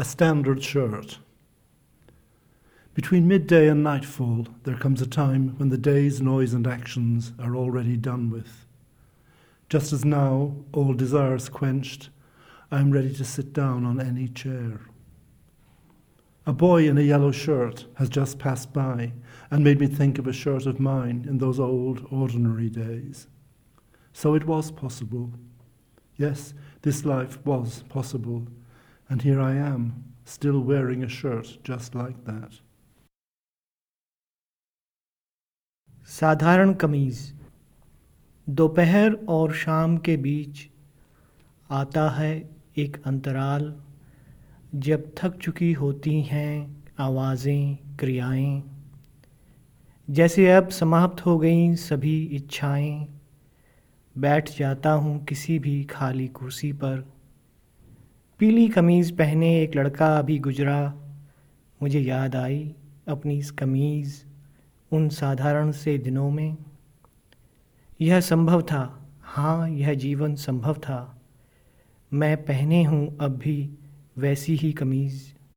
A standard shirt. Between midday and nightfall, there comes a time when the day's noise and actions are already done with. Just as now, all desires quenched, I am ready to sit down on any chair. A boy in a yellow shirt has just passed by and made me think of a shirt of mine in those old, ordinary days. So it was possible. Yes, this life was possible, and here I am, still wearing a shirt just like that. साधारण कमीज़ दोपहर और शाम के बीच आता है एक अंतराल जब थक चुकी होती हैं आवाज़ें क्रियाएँ जैसे अब समाप्त हो गई सभी इच्छाएँ बैठ जाता हूँ किसी भी खाली कुर्सी पर पीली कमीज़ पहने एक लड़का अभी गुजरा। मुझे याद आई अपनी इस कमीज़ उन साधारण से दिनों में। यह संभव था। हाँ यह जीवन संभव था। मैं पहने हूँ अब भी वैसी ही कमीज़।